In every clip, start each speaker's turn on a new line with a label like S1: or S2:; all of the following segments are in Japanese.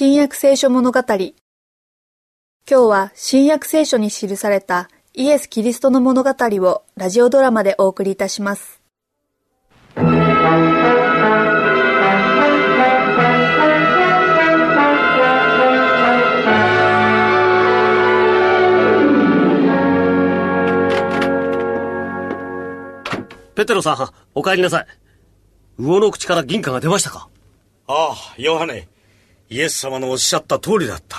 S1: 新約聖書物語今日は新約聖書に記されたイエス・キリストの物語をラジオドラマでお送りいたします
S2: ペテロさん、お帰りなさい。魚の口から銀貨が出ましたか？
S3: ああ、ヨハネ。イエス様のおっしゃった通りだった。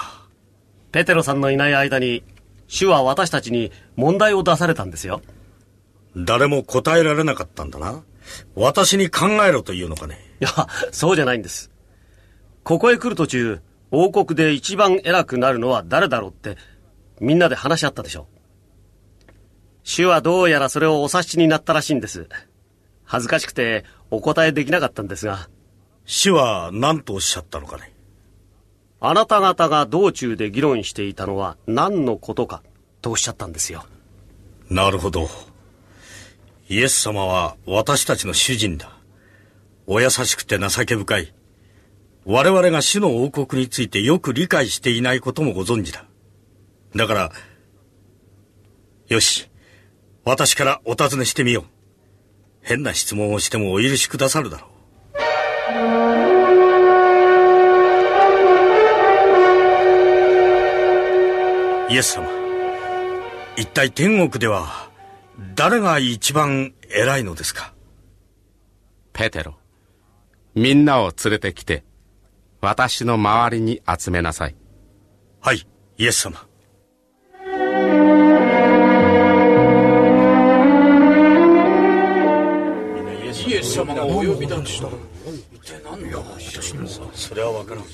S2: ペテロさんのいない間に、主は私たちに問題を出されたんですよ。
S3: 誰も答えられなかったんだな。私に考えろというのかね。
S2: いや、そうじゃないんです。ここへ来る途中、王国で一番偉くなるのは誰だろうって、みんなで話し合ったでしょ。主はどうやらそれをお察しになったらしいんです。恥ずかしくてお答えできなかったんですが。
S3: 主は何とおっしゃったのかね。
S2: あなた方が道中で議論していたのは何のことかとおっしゃったんですよ。
S3: なるほど。イエス様は私たちの主人だ。お優しくて情け深い。我々が主の王国についてよく理解していないこともご存知だ。だから、よし、私からお尋ねしてみよう。変な質問をしてもお許しくださるだろう。イエス様、一体天国では誰が一番偉いのですか？
S4: ペテロ、みんなを連れてきて、私の周りに集めなさい。
S3: はい、イエス様。
S5: イエス様がお呼びだとした。
S3: それはわからん。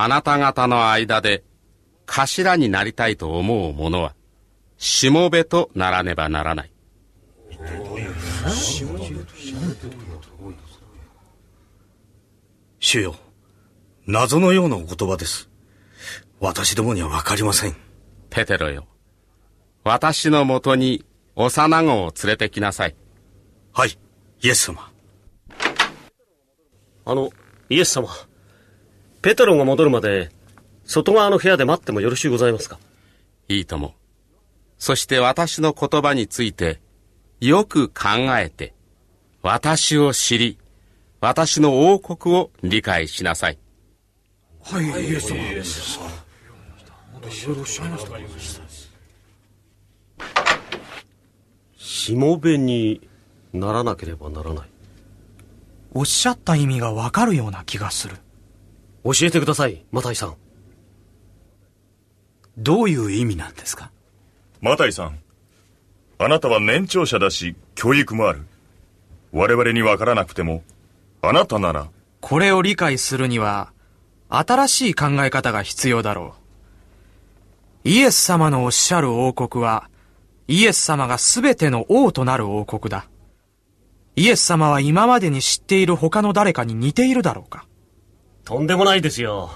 S4: あなた方の間で頭になりたいと思う者は、しもべとならねばならない。
S3: 主よ、謎のようなお言葉です。私どもにはわかりません。
S4: ペテロよ、私のもとに幼子を連れてきなさい。
S3: はい、イエス様。
S2: あの、イエス様。ペテロが戻るまで、外側の部屋で待ってもよろしゅうございますか？
S4: いいとも。そして私の言葉について、よく考えて、私を知り、私の王国を理解しなさい。
S5: はい、イエス様。イエス様。いろいろおっしゃいましたね。
S2: しもべにならなければならない。
S6: おっしゃった意味がわかるような気がする。
S2: 教えてください、マタイさん。
S6: どういう意味なんですか？
S7: マタイさん、あなたは年長者だし、教育もある。我々にわからなくても、あなたなら、
S6: これを理解するには、新しい考え方が必要だろう。イエス様のおっしゃる王国は、イエス様が全ての王となる王国だ。イエス様は今までに知っている他の誰かに似ているだろうか
S2: とんでもないですよ。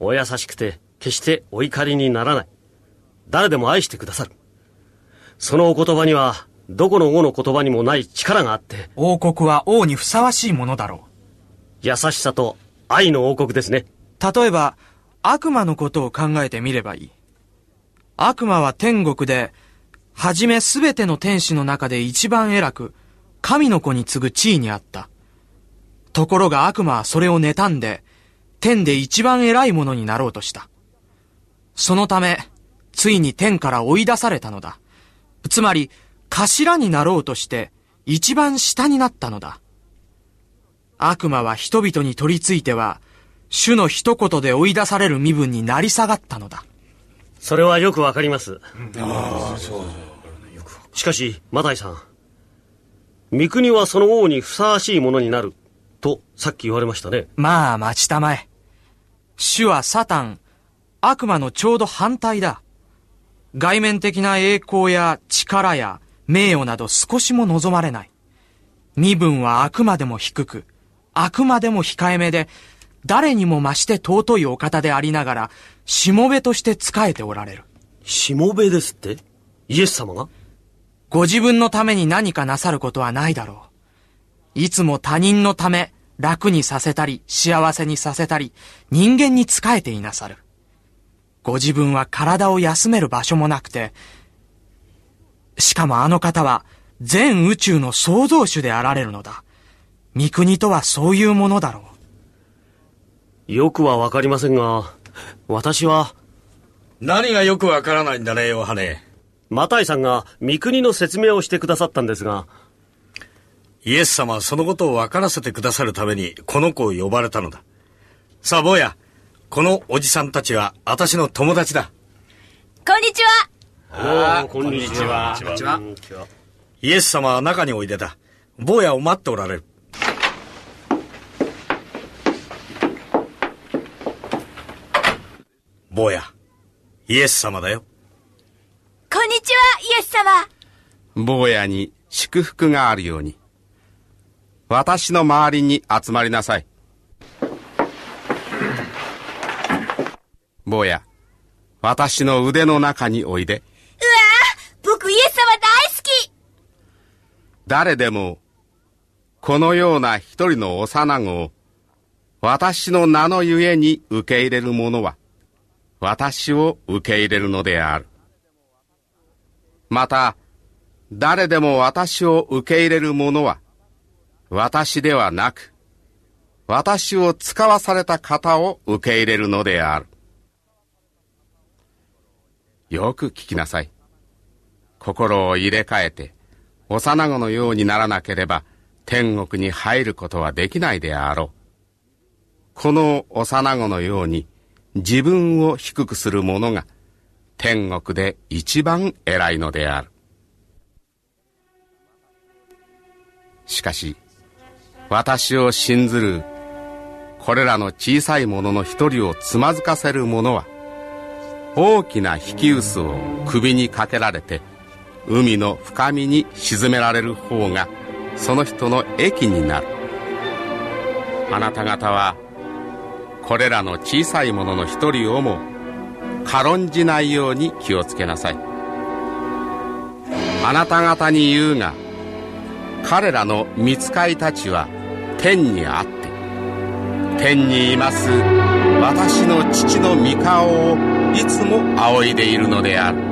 S2: お優しくて、決してお怒りにならない。誰でも愛してくださる。そのお言葉には、どこの王の言葉にもない力があって、
S6: 王国は王にふさわしいものだろ
S2: 優しさと愛の王国ですね。
S6: う。例えば、悪魔のことを考えてみればいい。悪魔は天国で、はじめすべての天使の中で一番偉く、神の子に次ぐ地位にあった。ところが悪魔はそれを妬んで、天で一番偉いものになろうとした。そのため、ついに天から追い出されたのだ。つまり、頭になろうとして、一番下になったのだ。悪魔は人々に取り付いては、主の一言で追い出される身分になり下がったのだ。
S2: それはよくわかります。しかし、マタイさん。三国はその王にふさわしいものになる、とさっき言われましたね。
S6: まあ待ちたまえ。主はサタン、悪魔のちょうど反対だ。外面的な栄光や力や名誉など少しも望まれない。身分はあくまでも低く、あくまでも控えめで、誰にも増して尊いお方でありながら、しもべとして仕えておられる。
S2: しもべですって？イエス様が？
S6: ご自分のために何かなさることはないだろう。いつも他人のため、楽にさせたり、幸せにさせたり、人間に仕えていなさる。ご自分は体を休める場所もなくて、しかもあの方は全宇宙の創造主であられるのだ。三国とはそういうものだろ
S2: う。よくはわかりませんが、私は。
S3: 何がよくわからないんだね、ヨハネ。
S2: マタイさんが三国の説明をしてくださったんですが。
S3: イエス様はそのことを分からせてくださるためにこの子を呼ばれたのだ。さあ、坊や、このおじさんたちは私の友達だ。
S8: こんにちは。
S2: ああ、こんにちは。
S3: こんにちは。イエス様は中においでた。坊やを待っておられる。坊や、イエス様だよ。
S8: こんにちは、イエス様。
S4: 坊やに祝福があるように。私の周りに集まりなさい。坊や、私の腕の中においで。うわ
S8: 僕イエス様大好き
S4: 誰でも、このような一人の幼子を、私の名のゆえに受け入れる者は、私を受け入れるのである。また、誰でも私を受け入れる者は、私ではなく、私を使わされた方を受け入れるのである。よく聞きなさい。心を入れ替えて、幼子のようにならなければ、天国に入ることはできないであろう。この幼子のように、自分を低くする者が、天国で一番偉いのである。しかし、私を信ずる、これらの小さい者のの一人をつまずかせる者は、大きな引き薄を首にかけられて、海の深みに沈められる方が、その人の益になる。あなた方は、これらの小さい者の一人をも、軽んじないように気をつけなさい。あなた方に言うが、彼らの見つかいたちは天にあって、天にいます私の父の御顔をいつも仰いでいるのである。